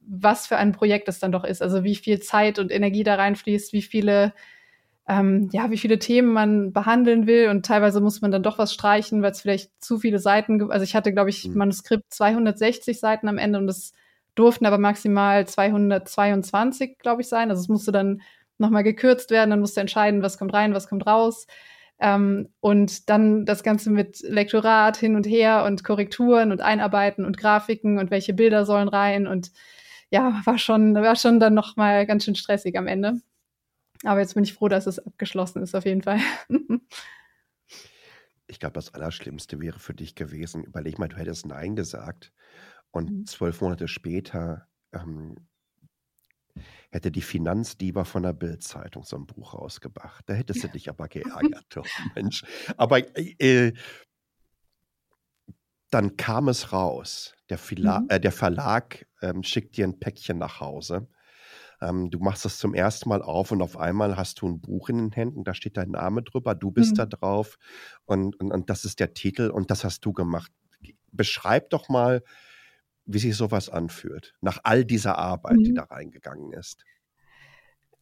was für ein Projekt es dann doch ist. Also wie viel Zeit und Energie da reinfließt, wie viele ähm, ja, wie viele Themen man behandeln will und teilweise muss man dann doch was streichen, weil es vielleicht zu viele Seiten, also ich hatte, glaube ich, mhm. Manuskript 260 Seiten am Ende und es durften aber maximal 222, glaube ich, sein. Also es musste dann nochmal gekürzt werden, dann musste entscheiden, was kommt rein, was kommt raus. Ähm, und dann das Ganze mit Lektorat hin und her und Korrekturen und Einarbeiten und Grafiken und welche Bilder sollen rein und ja, war schon, war schon dann nochmal ganz schön stressig am Ende. Aber jetzt bin ich froh, dass es abgeschlossen ist, auf jeden Fall. ich glaube, das Allerschlimmste wäre für dich gewesen, überleg mal, du hättest Nein gesagt und mhm. zwölf Monate später ähm, hätte die Finanzdiva von der Bild-Zeitung so ein Buch rausgebracht. Da hättest du dich aber geärgert, doch, Mensch. Aber äh, dann kam es raus. Der, mhm. äh, der Verlag ähm, schickt dir ein Päckchen nach Hause ähm, du machst das zum ersten Mal auf und auf einmal hast du ein Buch in den Händen, da steht dein Name drüber, du bist mhm. da drauf und, und, und das ist der Titel und das hast du gemacht. Beschreib doch mal, wie sich sowas anfühlt, nach all dieser Arbeit, mhm. die da reingegangen ist.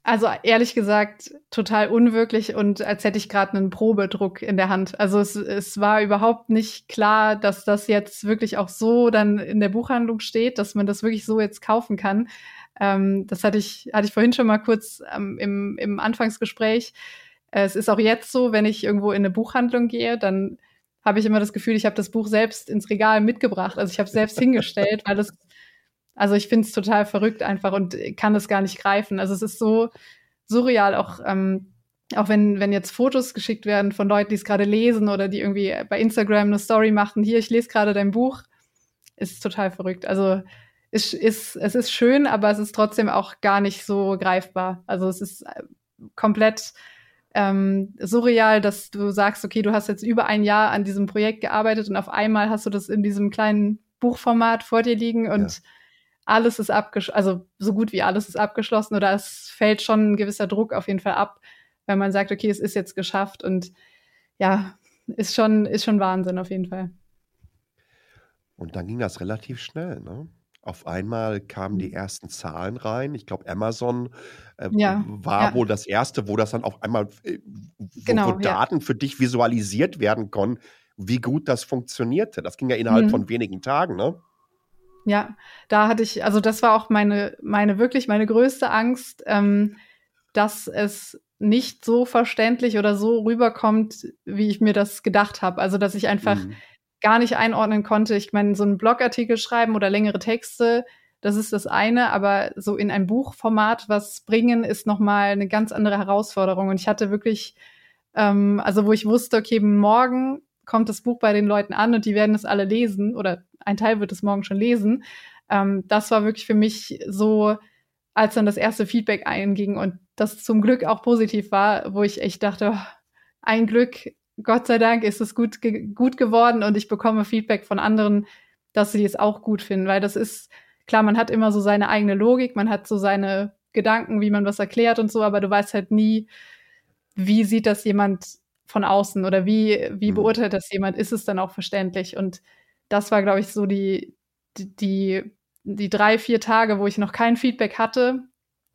Also ehrlich gesagt, total unwirklich und als hätte ich gerade einen Probedruck in der Hand. Also es, es war überhaupt nicht klar, dass das jetzt wirklich auch so dann in der Buchhandlung steht, dass man das wirklich so jetzt kaufen kann. Ähm, das hatte ich, hatte ich vorhin schon mal kurz ähm, im, im Anfangsgespräch. Äh, es ist auch jetzt so, wenn ich irgendwo in eine Buchhandlung gehe, dann habe ich immer das Gefühl, ich habe das Buch selbst ins Regal mitgebracht. Also ich habe es selbst hingestellt, weil es, also ich finde es total verrückt einfach und kann das gar nicht greifen. Also es ist so surreal, auch, ähm, auch wenn, wenn jetzt Fotos geschickt werden von Leuten, die es gerade lesen oder die irgendwie bei Instagram eine Story machen, hier, ich lese gerade dein Buch, ist total verrückt. Also ist, ist, es ist schön, aber es ist trotzdem auch gar nicht so greifbar. Also es ist äh, komplett ähm, surreal, dass du sagst, okay, du hast jetzt über ein Jahr an diesem Projekt gearbeitet und auf einmal hast du das in diesem kleinen Buchformat vor dir liegen und ja. Alles ist abgeschlossen, also so gut wie alles ist abgeschlossen oder es fällt schon ein gewisser Druck auf jeden Fall ab, wenn man sagt, okay, es ist jetzt geschafft und ja, ist schon, ist schon Wahnsinn auf jeden Fall. Und dann ging das relativ schnell, ne? Auf einmal kamen die mhm. ersten Zahlen rein. Ich glaube, Amazon äh, Ja, war ja. wohl das erste, wo das dann auf einmal, äh, wo, wo genau, ja. Daten für dich visualisiert werden konnten, wie gut das funktionierte. Das ging ja innerhalb Mhm. von wenigen Tagen, ne? Ja, da hatte ich, also das war auch meine, meine wirklich meine größte Angst, ähm, dass es nicht so verständlich oder so rüberkommt, wie ich mir das gedacht habe. Also dass ich einfach mhm. gar nicht einordnen konnte. Ich meine, so einen Blogartikel schreiben oder längere Texte, das ist das eine, aber so in ein Buchformat was bringen, ist nochmal eine ganz andere Herausforderung. Und ich hatte wirklich, ähm, also wo ich wusste, okay, morgen kommt das Buch bei den Leuten an und die werden es alle lesen oder ein Teil wird es morgen schon lesen. Ähm, das war wirklich für mich so, als dann das erste Feedback einging und das zum Glück auch positiv war, wo ich echt dachte, oh, ein Glück, Gott sei Dank ist es gut, ge gut geworden und ich bekomme Feedback von anderen, dass sie es auch gut finden, weil das ist, klar, man hat immer so seine eigene Logik, man hat so seine Gedanken, wie man was erklärt und so, aber du weißt halt nie, wie sieht das jemand von außen oder wie, wie mhm. beurteilt das jemand, ist es dann auch verständlich? Und das war, glaube ich, so die, die, die, drei, vier Tage, wo ich noch kein Feedback hatte,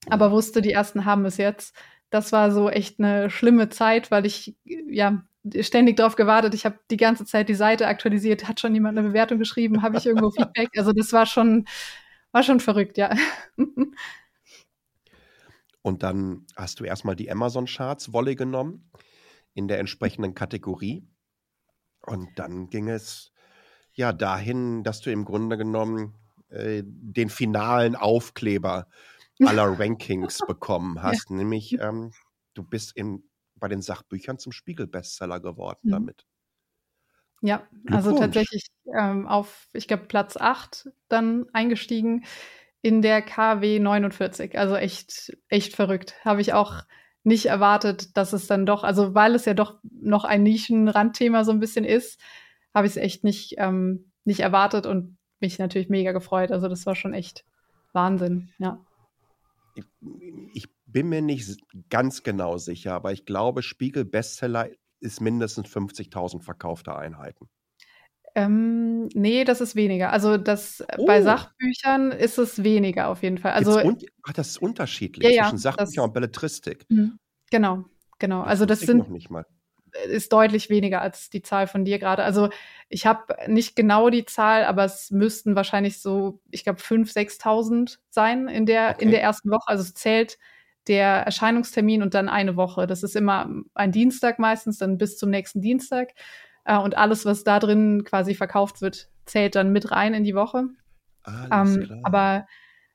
aber wusste, die ersten haben es jetzt. Das war so echt eine schlimme Zeit, weil ich ja ständig darauf gewartet. Ich habe die ganze Zeit die Seite aktualisiert. Hat schon jemand eine Bewertung geschrieben? Habe ich irgendwo Feedback? Also das war schon, war schon verrückt, ja. Und dann hast du erstmal die Amazon-Charts Wolle genommen in der entsprechenden Kategorie. Und dann ging es ja dahin, dass du im Grunde genommen äh, den finalen Aufkleber aller Rankings bekommen hast. Nämlich, ähm, du bist in bei den Sachbüchern zum Spiegel-Bestseller geworden mhm. damit. Ja, also tatsächlich ähm, auf, ich glaube, Platz 8 dann eingestiegen in der KW 49. Also echt, echt verrückt. Habe ich auch nicht erwartet, dass es dann doch, also weil es ja doch noch ein Nischenrandthema so ein bisschen ist, habe ich es echt nicht, ähm, nicht erwartet und mich natürlich mega gefreut. Also das war schon echt Wahnsinn, ja. Ich, ich bin mir nicht ganz genau sicher, aber ich glaube, Spiegel Bestseller ist mindestens 50.000 verkaufte Einheiten. Ähm, nee, das ist weniger. Also das oh. bei Sachbüchern ist es weniger auf jeden Fall. Also ach, das ist unterschiedlich ja, zwischen Sachbüchern das, und Belletristik. Mhm. Genau, genau. Das also das sind ist deutlich weniger als die Zahl von dir gerade. Also ich habe nicht genau die Zahl, aber es müssten wahrscheinlich so, ich glaube, 5.000, 6.000 sein in der, okay. in der ersten Woche. Also es zählt der Erscheinungstermin und dann eine Woche. Das ist immer ein Dienstag meistens, dann bis zum nächsten Dienstag. Äh, und alles, was da drin quasi verkauft wird, zählt dann mit rein in die Woche. Ähm, aber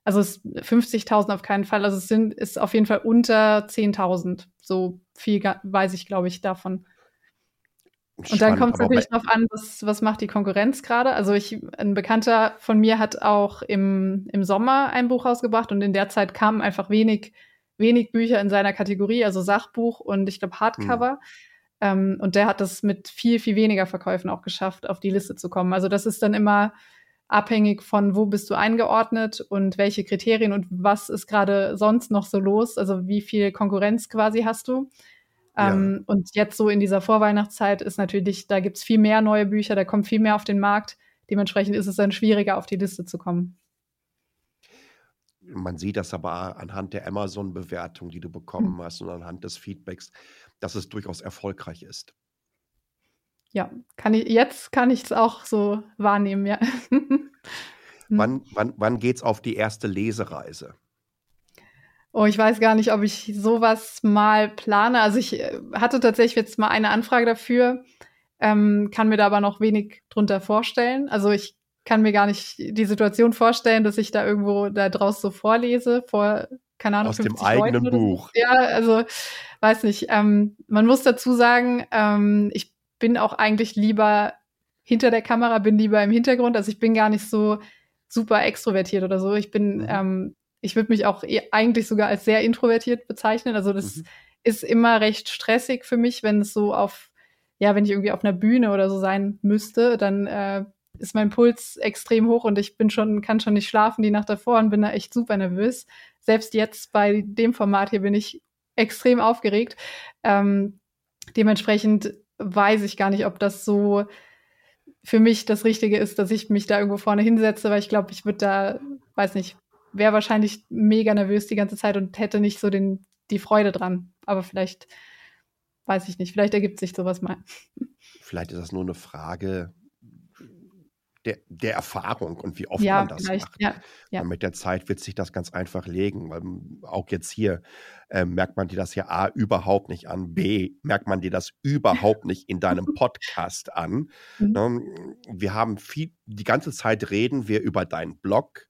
also 50.000 auf keinen Fall. Also es sind, ist auf jeden Fall unter 10.000. So viel weiß ich, glaube ich, davon. Und dann kommt es natürlich darauf an, was, was macht die Konkurrenz gerade. Also ich, ein Bekannter von mir hat auch im, im Sommer ein Buch rausgebracht und in der Zeit kamen einfach wenig wenig Bücher in seiner Kategorie, also Sachbuch und ich glaube Hardcover. Mhm. Ähm, und der hat das mit viel, viel weniger Verkäufen auch geschafft, auf die Liste zu kommen. Also das ist dann immer abhängig von, wo bist du eingeordnet und welche Kriterien und was ist gerade sonst noch so los. Also wie viel Konkurrenz quasi hast du. Ähm, ja. Und jetzt so in dieser Vorweihnachtszeit ist natürlich, da gibt es viel mehr neue Bücher, da kommt viel mehr auf den Markt. Dementsprechend ist es dann schwieriger, auf die Liste zu kommen. Man sieht das aber anhand der Amazon-Bewertung, die du bekommen hm. hast und anhand des Feedbacks, dass es durchaus erfolgreich ist. Ja, kann ich, jetzt kann ich es auch so wahrnehmen, ja. Hm. wann wann, wann geht es auf die erste Lesereise? Oh, ich weiß gar nicht, ob ich sowas mal plane. Also ich äh, hatte tatsächlich jetzt mal eine Anfrage dafür, ähm, kann mir da aber noch wenig drunter vorstellen. Also ich kann mir gar nicht die Situation vorstellen, dass ich da irgendwo da draus so vorlese, vor, keine Ahnung, Aus dem eigenen Leuten Buch. Ja, also, weiß nicht. Ähm, man muss dazu sagen, ähm, ich bin auch eigentlich lieber hinter der Kamera, bin lieber im Hintergrund. Also ich bin gar nicht so super extrovertiert oder so. Ich bin, mhm. ähm, ich würde mich auch e eigentlich sogar als sehr introvertiert bezeichnen. Also das mhm. ist immer recht stressig für mich, wenn es so auf, ja, wenn ich irgendwie auf einer Bühne oder so sein müsste, dann äh, ist mein Puls extrem hoch und ich bin schon, kann schon nicht schlafen die Nacht davor und bin da echt super nervös. Selbst jetzt bei dem Format hier bin ich extrem aufgeregt. Ähm, dementsprechend weiß ich gar nicht, ob das so für mich das Richtige ist, dass ich mich da irgendwo vorne hinsetze, weil ich glaube, ich würde da, weiß nicht, wäre wahrscheinlich mega nervös die ganze Zeit und hätte nicht so den, die Freude dran. Aber vielleicht, weiß ich nicht, vielleicht ergibt sich sowas mal. Vielleicht ist das nur eine Frage der, der Erfahrung und wie oft Ja, man das macht. ja, ja. Mit der Zeit wird sich das ganz einfach legen, weil auch jetzt hier äh, merkt man dir das ja A überhaupt nicht an, B merkt man dir das überhaupt nicht in deinem Podcast an. Mhm. Ne? Wir haben viel, die ganze Zeit reden wir über deinen Blog,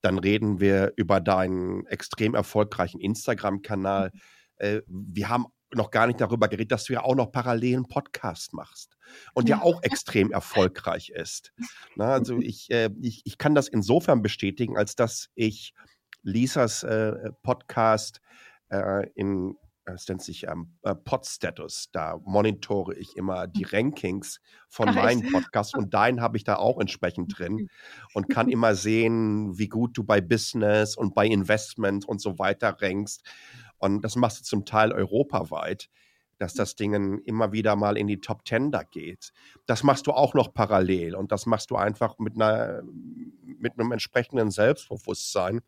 dann reden wir über deinen extrem erfolgreichen Instagram-Kanal. Äh, wir haben noch gar nicht darüber geredet, dass du ja auch noch parallel einen Podcast machst und ja Ja. auch extrem erfolgreich ist. Na, also ich, äh, ich, ich kann das insofern bestätigen, als dass ich Lisas äh, Podcast äh, in, es nennt sich ähm, äh, Podstatus, da monitore ich immer die Rankings von meinen Podcasts und deinen habe ich da auch entsprechend drin und kann immer sehen, wie gut du bei Business und bei Investment und so weiter rankst. Und das machst du zum Teil europaweit, dass das Ding immer wieder mal in die Top Ten da geht. Das machst du auch noch parallel und das machst du einfach mit einer, mit einem entsprechenden Selbstbewusstsein,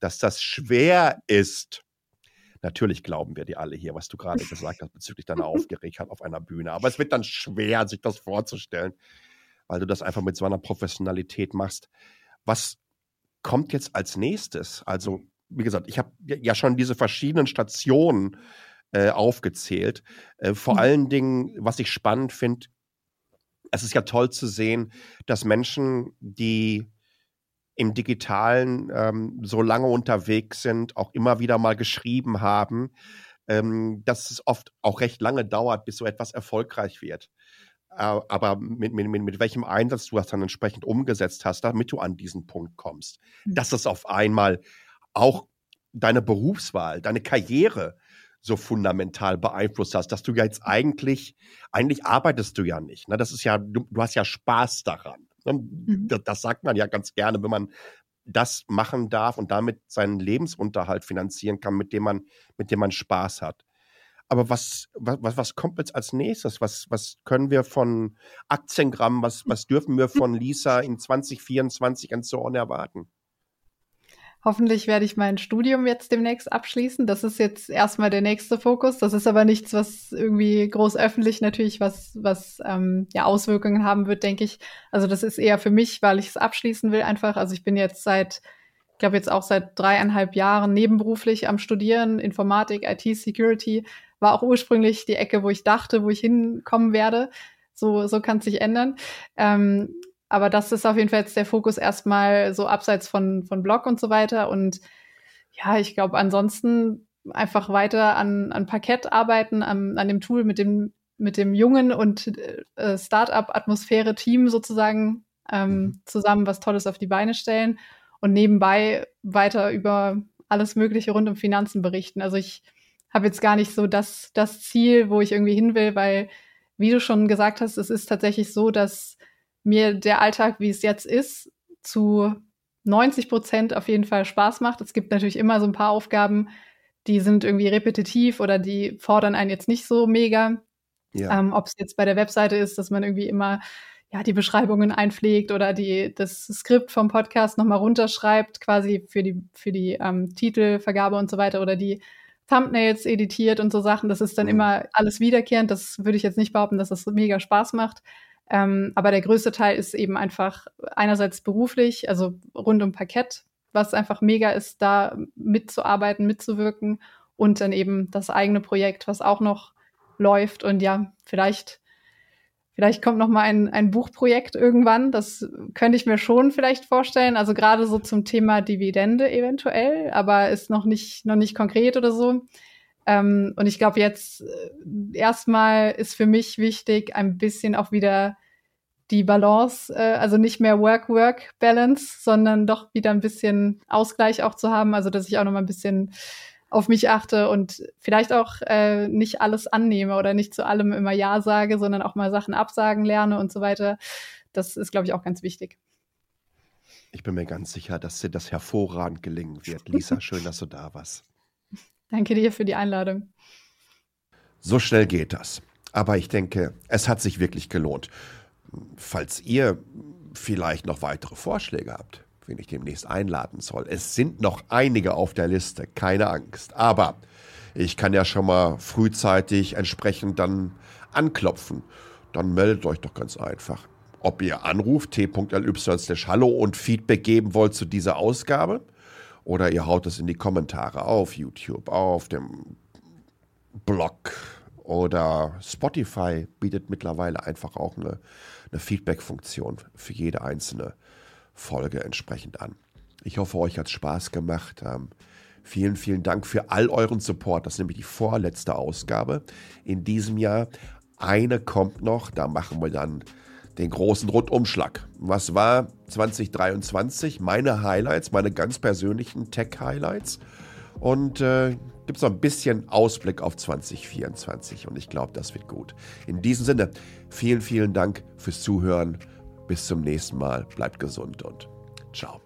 dass das schwer ist. Natürlich glauben wir dir alle hier, was du gerade gesagt hast bezüglich deiner Aufgeregtheit auf einer Bühne. Aber es wird dann schwer, sich das vorzustellen, weil du das einfach mit so einer Professionalität machst. Was kommt jetzt als nächstes? Also, wie gesagt, ich habe ja schon diese verschiedenen Stationen äh, aufgezählt. Äh, vor Mhm. allen Dingen, was ich spannend finde, es ist ja toll zu sehen, dass Menschen, die im Digitalen ähm, so lange unterwegs sind, auch immer wieder mal geschrieben haben, ähm, dass es oft auch recht lange dauert, bis so etwas erfolgreich wird. Äh, aber mit, mit, mit, mit welchem Einsatz du das dann entsprechend umgesetzt hast, damit du an diesen Punkt kommst. Mhm. Dass das auf einmal auch deine Berufswahl, deine Karriere so fundamental beeinflusst hast, dass du ja jetzt eigentlich, eigentlich arbeitest du ja nicht. Ne? Das ist ja, du, du hast ja Spaß daran. Ne? Mhm. Das, das sagt man ja ganz gerne, wenn man das machen darf und damit seinen Lebensunterhalt finanzieren kann, mit dem man, mit dem man Spaß hat. Aber was, was, was kommt jetzt als nächstes? Was, was können wir von Aktiengramm, was, was dürfen wir von Lisa in 2024 und so on erwarten? Hoffentlich werde ich mein Studium jetzt demnächst abschließen. Das ist jetzt erstmal der nächste Fokus. Das ist aber nichts, was irgendwie groß öffentlich natürlich was, was ähm, ja Auswirkungen haben wird, denke ich. Also das ist eher für mich, weil ich es abschließen will einfach. Also ich bin jetzt seit, ich glaube jetzt auch seit dreieinhalb Jahren nebenberuflich am Studieren, Informatik, IT, Security. War auch ursprünglich die Ecke, wo ich dachte, wo ich hinkommen werde. So, so kann es sich ändern. Ähm, aber das ist auf jeden Fall jetzt der Fokus erstmal so abseits von, von Blog und so weiter. Und ja, ich glaube, ansonsten einfach weiter an, an Parkett arbeiten, an, an dem Tool mit dem, mit dem jungen und äh, Startup-Atmosphäre-Team sozusagen ähm, zusammen was Tolles auf die Beine stellen und nebenbei weiter über alles Mögliche rund um Finanzen berichten. Also ich habe jetzt gar nicht so das, das Ziel, wo ich irgendwie hin will, weil, wie du schon gesagt hast, es ist tatsächlich so, dass mir der Alltag, wie es jetzt ist, zu 90 Prozent auf jeden Fall Spaß macht. Es gibt natürlich immer so ein paar Aufgaben, die sind irgendwie repetitiv oder die fordern einen jetzt nicht so mega. Ja. Ähm, Ob es jetzt bei der Webseite ist, dass man irgendwie immer ja, die Beschreibungen einpflegt oder die, das Skript vom Podcast nochmal runterschreibt, quasi für die, für die ähm, Titelvergabe und so weiter oder die Thumbnails editiert und so Sachen. Das ist dann mhm. immer alles wiederkehrend. Das würde ich jetzt nicht behaupten, dass das mega Spaß macht. Ähm, aber der größte Teil ist eben einfach einerseits beruflich, also rund um Parkett, was einfach mega ist, da mitzuarbeiten, mitzuwirken und dann eben das eigene Projekt, was auch noch läuft. Und ja, vielleicht, vielleicht kommt noch mal ein, ein Buchprojekt irgendwann. Das könnte ich mir schon vielleicht vorstellen. Also gerade so zum Thema Dividende eventuell, aber ist noch nicht, noch nicht konkret oder so. Ähm, und ich glaube, jetzt äh, erstmal ist für mich wichtig, ein bisschen auch wieder die Balance, äh, also nicht mehr Work-Work-Balance, sondern doch wieder ein bisschen Ausgleich auch zu haben. Also, dass ich auch noch mal ein bisschen auf mich achte und vielleicht auch äh, nicht alles annehme oder nicht zu allem immer Ja sage, sondern auch mal Sachen absagen lerne und so weiter. Das ist, glaube ich, auch ganz wichtig. Ich bin mir ganz sicher, dass dir das hervorragend gelingen wird. Lisa, schön, dass du da warst. Danke dir für die Einladung. So schnell geht das. Aber ich denke, es hat sich wirklich gelohnt. Falls ihr vielleicht noch weitere Vorschläge habt, wen ich demnächst einladen soll. Es sind noch einige auf der Liste, keine Angst. Aber ich kann ja schon mal frühzeitig entsprechend dann anklopfen. Dann meldet euch doch ganz einfach. ob ihr anruft, t.ly hallo und Feedback geben wollt zu dieser Ausgabe. Oder ihr haut es in die Kommentare auf YouTube, auf dem Blog oder Spotify bietet mittlerweile einfach auch eine, eine Feedback-Funktion für jede einzelne Folge entsprechend an. Ich hoffe, euch hat es Spaß gemacht. Ähm, vielen, vielen Dank für all euren Support. Das ist nämlich die vorletzte Ausgabe in diesem Jahr. Eine kommt noch, da machen wir dann den großen Rundumschlag. Was war 2023? Meine Highlights, meine ganz persönlichen Tech-Highlights. Und äh, gibt es noch ein bisschen Ausblick auf 2024 und ich glaube, das wird gut. In diesem Sinne, vielen, vielen Dank fürs Zuhören. Bis zum nächsten Mal. Bleibt gesund und ciao.